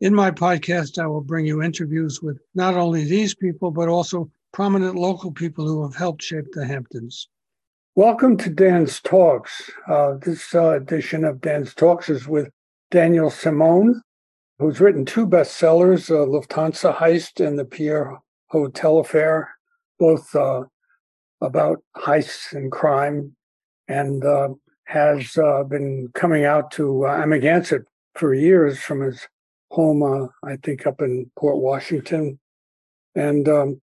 In my podcast, I will bring you interviews with not only these people, but also prominent local people who have helped shape the Hamptons. Welcome to Dan's Talks. Uh, this uh, edition of Dan's Talks is with Daniel Simone, who's written two bestsellers, uh, Lufthansa Heist and The Pierre Hotel Affair, both uh, about heists and crime, and uh, has uh, been coming out to Amagansett for years from his home, uh, I think, up in Port Washington. And um,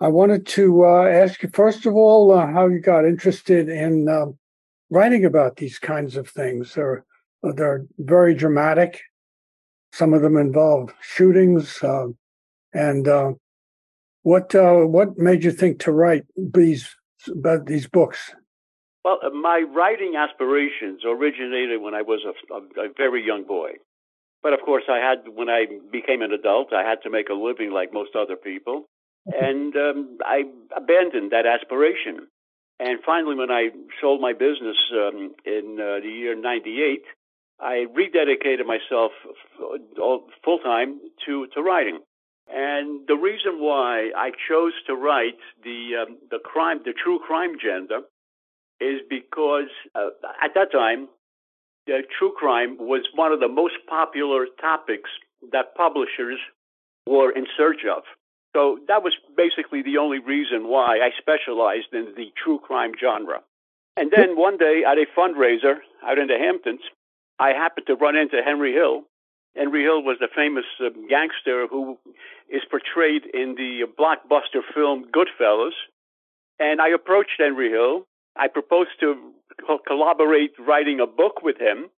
I wanted to uh, ask you, first of all, uh, how you got interested in um, writing about these kinds of things. They're, they're very dramatic. Some of them involve shootings. Um, and uh, what uh, what made you think to write these about these books? Well, my writing aspirations originated when I was a, a, a very young boy. But of course, I had when I became an adult, I had to make a living like most other people, and um, I abandoned that aspiration. And finally, when I sold my business um, in uh, the year '98, I rededicated myself full time to to writing. And the reason why I chose to write the um, the crime, the true crime gender, is because uh, at that time uh, true crime was one of the most popular topics that publishers were in search of. So that was basically the only reason why I specialized in the true crime genre. And then one day at a fundraiser out in the Hamptons, I happened to run into Henry Hill. Henry Hill was the famous uh, gangster who is portrayed in the blockbuster film Goodfellas. And I approached Henry Hill. I proposed to collaborate writing a book with him.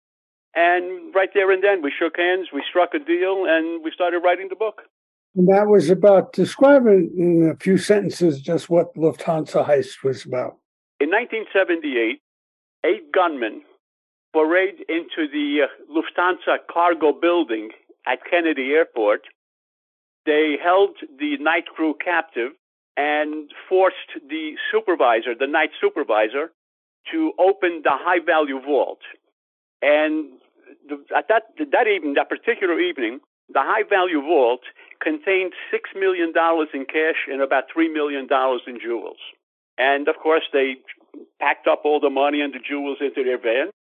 And right there and then, we shook hands, we struck a deal, and we started writing the book. And that was about describing in a few sentences just what Lufthansa heist was about. In 1978, eight gunmen forayed into the uh, Lufthansa cargo building at Kennedy Airport. They held the night crew captive and forced the supervisor, the night supervisor, to open the high value vault. And the, at that, that evening, that particular evening, the high value vault contained $6 million in cash and about $3 million in jewels. And of course, they packed up all the money and the jewels into their van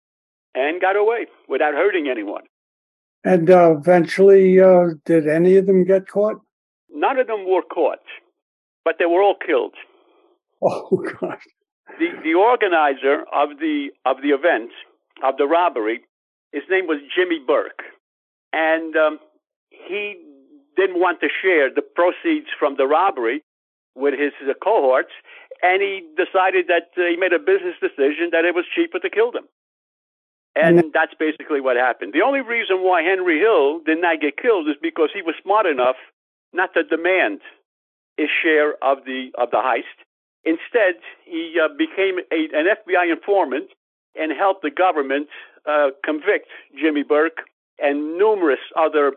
and got away without hurting anyone. And uh, eventually, uh, did any of them get caught? None of them were caught, but they were all killed. Oh, gosh the the organizer of the of the event of the robbery, his name was Jimmy Burke, and um, he didn't want to share the proceeds from the robbery with his uh, cohorts, and he decided that uh, he made a business decision that it was cheaper to kill them. And mm-hmm. that's basically what happened. The only reason why Henry Hill did not get killed is because he was smart enough not to demand his share of the of the heist. Instead, he uh, became a, an FBI informant and helped the government uh, convict Jimmy Burke and numerous other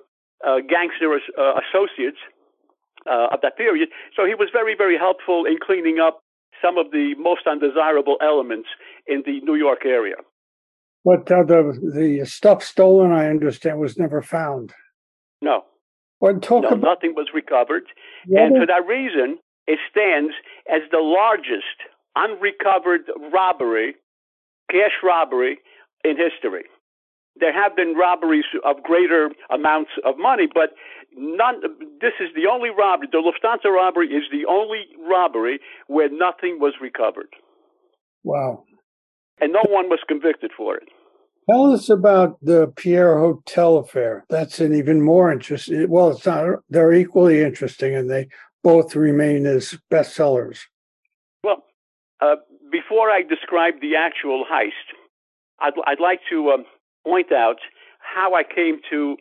uh, gangster uh, associates uh, of that period. So he was very, very helpful in cleaning up some of the most undesirable elements in the New York area. But uh, the the stuff stolen, I understand, was never found. No. Talk no, about- nothing was recovered, and for that reason, it stands as the largest unrecovered robbery, cash robbery in history. There have been robberies of greater amounts of money, but none. This is the only robbery. The Lufthansa robbery is the only robbery where nothing was recovered. Wow! And no one was convicted for it. Tell us about the Pierre Hotel affair. That's an even more interesting. Well, it's not. They're equally interesting, and they both remain as bestsellers? Well, uh, before I describe the actual heist, I'd, I'd like to um, point out how I came to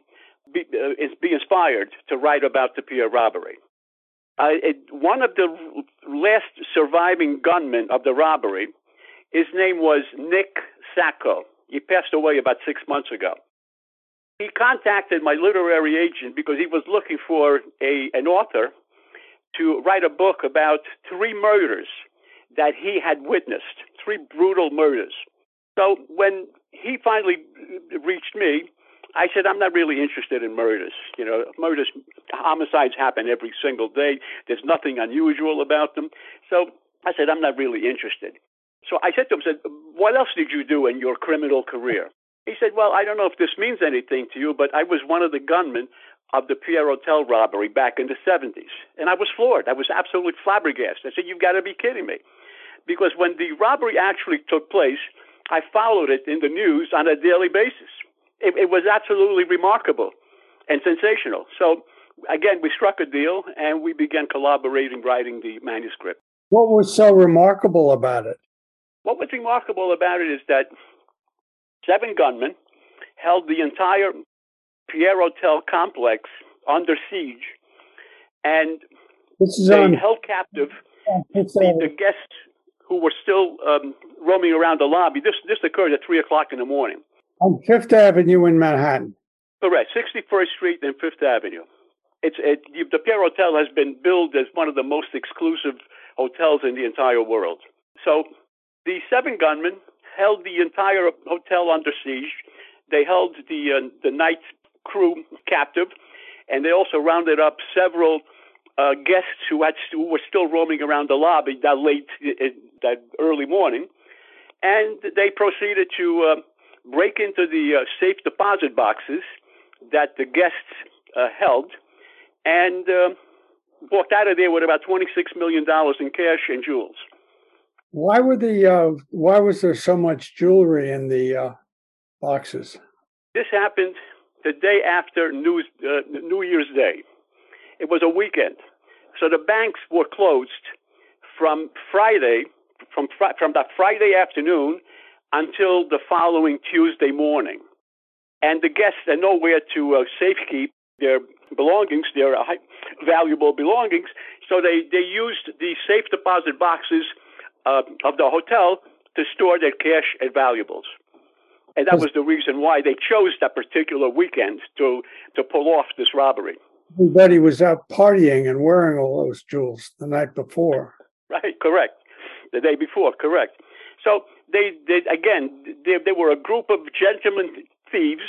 be, uh, be inspired to write about the Pierre robbery. Uh, it, one of the last surviving gunmen of the robbery, his name was Nick Sacco. He passed away about six months ago. He contacted my literary agent because he was looking for a, an author to write a book about three murders that he had witnessed, three brutal murders. So when he finally reached me, I said, I'm not really interested in murders. You know, murders, homicides happen every single day. There's nothing unusual about them. So I said, I'm not really interested. So I said to him, said, what else did you do in your criminal career? He said, well, I don't know if this means anything to you, but I was one of the gunmen of the Pierre Hotel robbery back in the 70s. And I was floored. I was absolutely flabbergasted. I said, you've got to be kidding me. Because when the robbery actually took place, I followed it in the news on a daily basis. It, it was absolutely remarkable and sensational. So again, we struck a deal and we began collaborating writing the manuscript. What was so remarkable about it? What was remarkable about it is that seven gunmen held the entire Pierre Hotel complex under siege, and they on, held captive the, the, guests who were still um, roaming around the lobby. This this occurred at three o'clock in the morning. On Fifth Avenue in Manhattan. Correct, 61st Street and Fifth Avenue. It's it, the Pierre Hotel has been billed as one of the most exclusive hotels in the entire world. So the seven gunmen held the entire hotel under siege. They held the uh, the night crew captive, and they also rounded up several uh, guests who had who were still roaming around the lobby that late that early morning, and they proceeded to uh, break into the uh, safe deposit boxes that the guests uh, held, and uh, walked out of there with about twenty six million dollars in cash and jewels. Why were the uh, Why was there so much jewelry in the uh, boxes? This happened the day after New, uh, New Year's Day. It was a weekend, so the banks were closed from Friday, from fr- from that Friday afternoon until the following Tuesday morning, and the guests had nowhere to uh, safekeep their belongings, their uh, valuable belongings. So they they used the safe deposit boxes uh, of the hotel to store their cash and valuables. And that was the reason why they chose that particular weekend to, to pull off this robbery. Everybody was out partying and wearing all those jewels the night before. Right, correct. The day before, correct. So they, they again, they, they were a group of gentlemen thieves.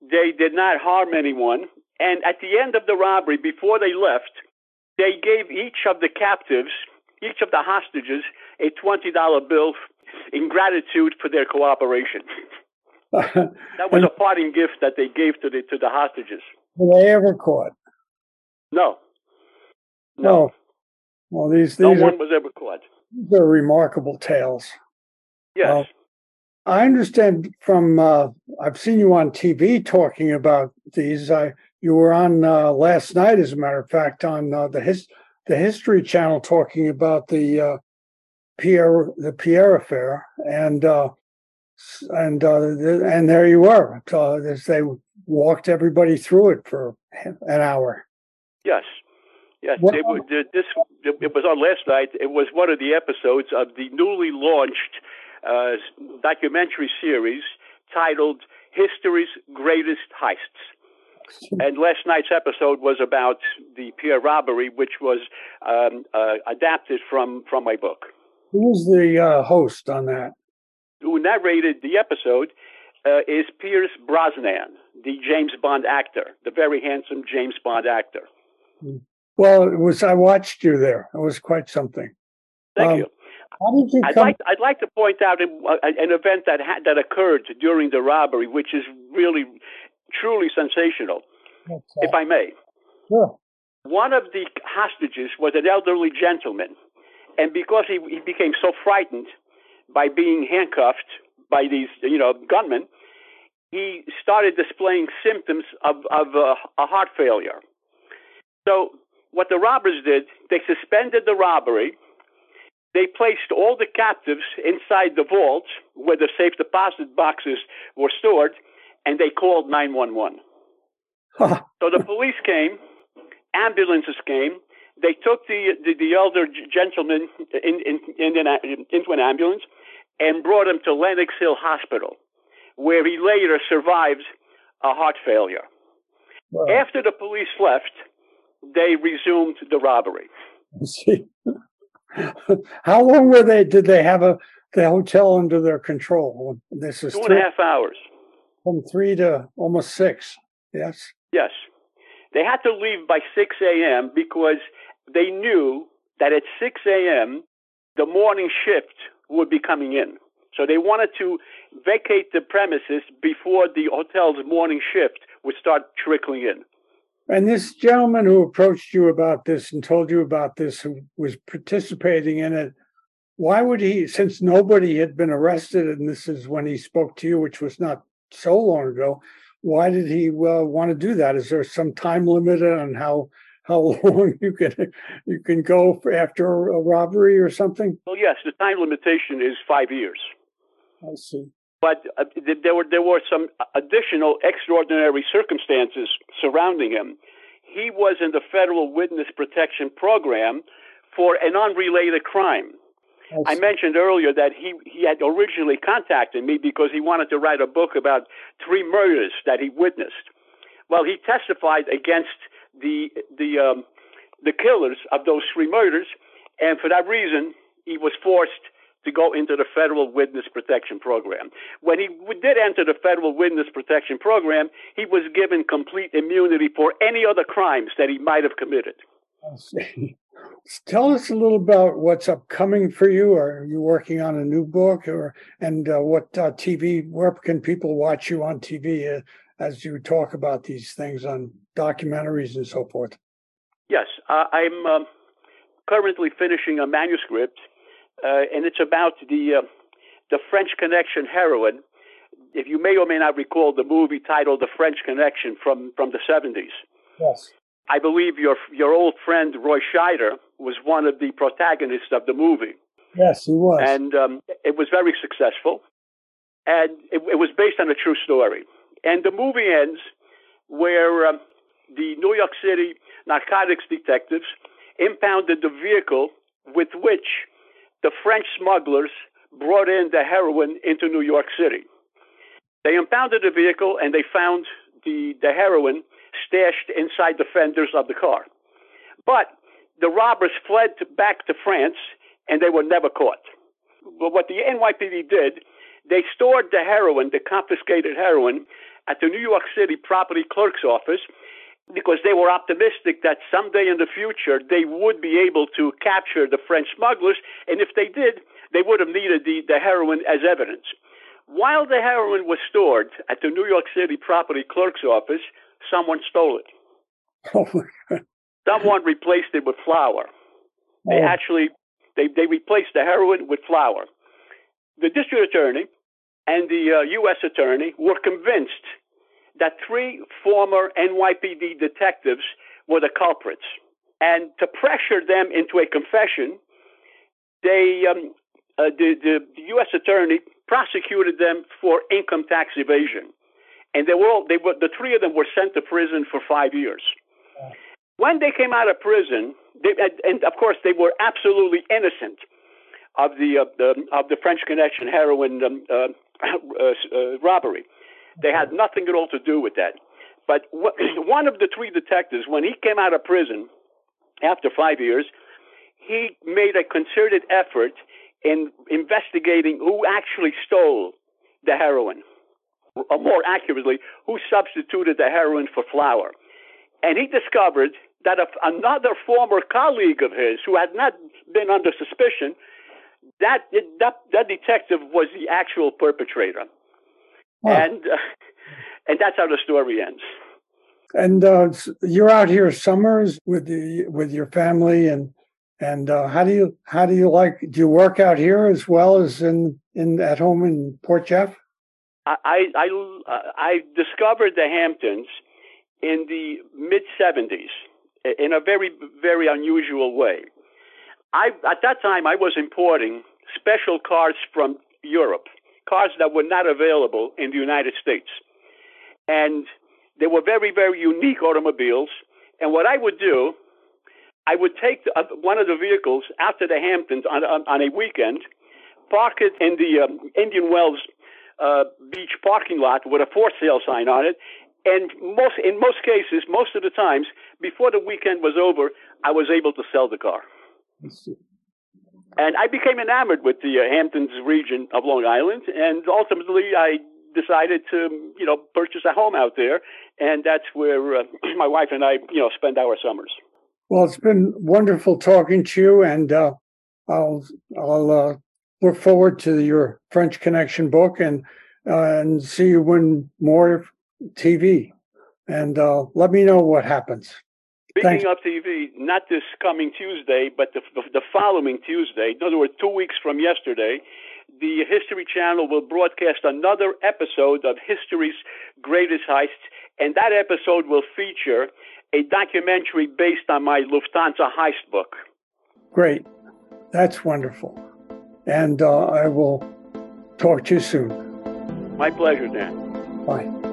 They did not harm anyone. And at the end of the robbery, before they left, they gave each of the captives, each of the hostages, a $20 bill in gratitude for their cooperation. that was a parting gift that they gave to the to the hostages. Were they ever caught? No. No. no. Well, these, these no are, one was ever caught. These are remarkable tales. Yes. Uh, I understand from uh, I've seen you on TV talking about these. I you were on uh, last night, as a matter of fact, on uh, the his the History Channel talking about the uh, Pierre the Pierre affair, and uh, and uh, and there you were. So they walked everybody through it for an hour. Yes, yes. Well, it, this it was on last night. It was one of the episodes of the newly launched uh, documentary series titled "History's Greatest Heists." And last night's episode was about the Pierre robbery, which was um, uh, adapted from from my book. Who was the uh, host on that? Who narrated the episode uh, is Pierce Brosnan, the James Bond actor, the very handsome James Bond actor. Well, it was. I watched you there. It was quite something. Thank um, you. How did you I'd come- like I'd like to point out an, an event that ha- that occurred during the robbery, which is really truly sensational, okay. if I may. Sure. One of the hostages was an elderly gentleman and because he, he became so frightened by being handcuffed by these, you know, gunmen, he started displaying symptoms of, of uh, a heart failure. So what the robbers did, they suspended the robbery. They placed all the captives inside the vault where the safe deposit boxes were stored, and they called 911. so the police came, ambulances came. They took the the, the elder gentleman in, in, in an, into an ambulance and brought him to Lenox Hill Hospital, where he later survived a heart failure. Wow. After the police left, they resumed the robbery. See, how long were they? Did they have a the hotel under their control? This is two and a half hours. From three to almost six. Yes. Yes, they had to leave by six a.m. because they knew that at six a.m. the morning shift would be coming in. So they wanted to vacate the premises before the hotel's morning shift would start trickling in. And this gentleman who approached you about this and told you about this, who was participating in it, why would he, since nobody had been arrested, and this is when he spoke to you, which was not so long ago, why did he uh, want to do that? Is there some time limit on how how long you can you can go after a robbery or something? Well, yes, the time limitation is five years. I see. But uh, there were there were some additional extraordinary circumstances surrounding him. He was in the federal witness protection program for an unrelated crime. I, I mentioned earlier that he, he had originally contacted me because he wanted to write a book about three murders that he witnessed. Well, he testified against the the um, the killers of those three murders, and for that reason, he was forced to go into the federal witness protection program. When he did enter the federal witness protection program, he was given complete immunity for any other crimes that he might have committed. Tell us a little about what's upcoming for you. Are you working on a new book, or and uh, what uh, TV? Where can people watch you on TV uh, as you talk about these things on documentaries and so forth? Yes, uh, I'm um, currently finishing a manuscript uh, and it's about the uh, the French Connection heroin. If you may or may not recall the movie titled The French Connection from from the 70s. Yes. I believe your your old friend Roy Scheider was one of the protagonists of the movie. Yes, he was. And um, it was very successful. And it, it, was based on a true story. And the movie ends where um, the New York City narcotics detectives impounded the vehicle with which the French smugglers brought in the heroin into New York City. They impounded the vehicle and they found the, the heroin stashed inside the fenders of the car. But the robbers fled back to France and they were never caught. But what the NYPD did, they stored the heroin, the confiscated heroin, at the New York City property clerk's office because they were optimistic that someday in the future they would be able to capture the French smugglers, and if they did, they would have needed the, the heroin as evidence. While the heroin was stored at the New York City property clerk's office, someone stole it. Oh someone replaced it with flour. They oh. actually they, they replaced the heroin with flour. The district attorney and the uh, U.S. attorney were convinced that three former NYPD detectives were the culprits. And to pressure them into a confession, they, um, uh, the, the, the, U.S. attorney prosecuted them for income tax evasion. And they were all, they were, the three of them were sent to prison for five years. When they came out of prison, they, and of course they were absolutely innocent of the, uh, the of the French Connection heroin um, uh, uh robbery. They had nothing at all to do with that. But one of the three detectives, when he came out of prison after five years, he made a concerted effort in investigating who actually stole the heroin, or more accurately, who substituted the heroin for flour. And he discovered that another former colleague of his, who had not been under suspicion, that, that, that detective was the actual perpetrator. Oh. And uh, and that's how the story ends. And uh, you're out here summers with the with your family, and and uh, how do you how do you like? Do you work out here as well as in in at home in Port Jeff? I I I discovered the Hamptons in the mid '70s in a very very unusual way. I at that time I was importing special cars from Europe cars that were not available in the United States. And They were very, very unique automobiles. And what I would do, I would take the, uh, one of the vehicles out to the Hamptons on, on, on a weekend, park it in the um, Indian Wells uh, beach parking lot with a for sale sign on it. And most, in most cases, most of the times, before the weekend was over, I was able to sell the car. And I became enamored with the uh, Hamptons region of Long Island, and ultimately I decided to, you know, purchase a home out there, and that's where uh, my wife and I, you know, spend our summers. Well, it's been wonderful talking to you, and uh, I'll I'll uh, look forward to your French Connection book and uh, and see you win more TV. And uh, let me know what happens. Speaking Thanks. of TV, not this coming Tuesday, but the, the, the following Tuesday, in other words, two weeks from yesterday, the History Channel will broadcast another episode of History's Greatest Heists, and that episode will feature a documentary based on my Lufthansa heist book. Great. That's wonderful. And uh, I will talk to you soon. My pleasure, Dan. Bye.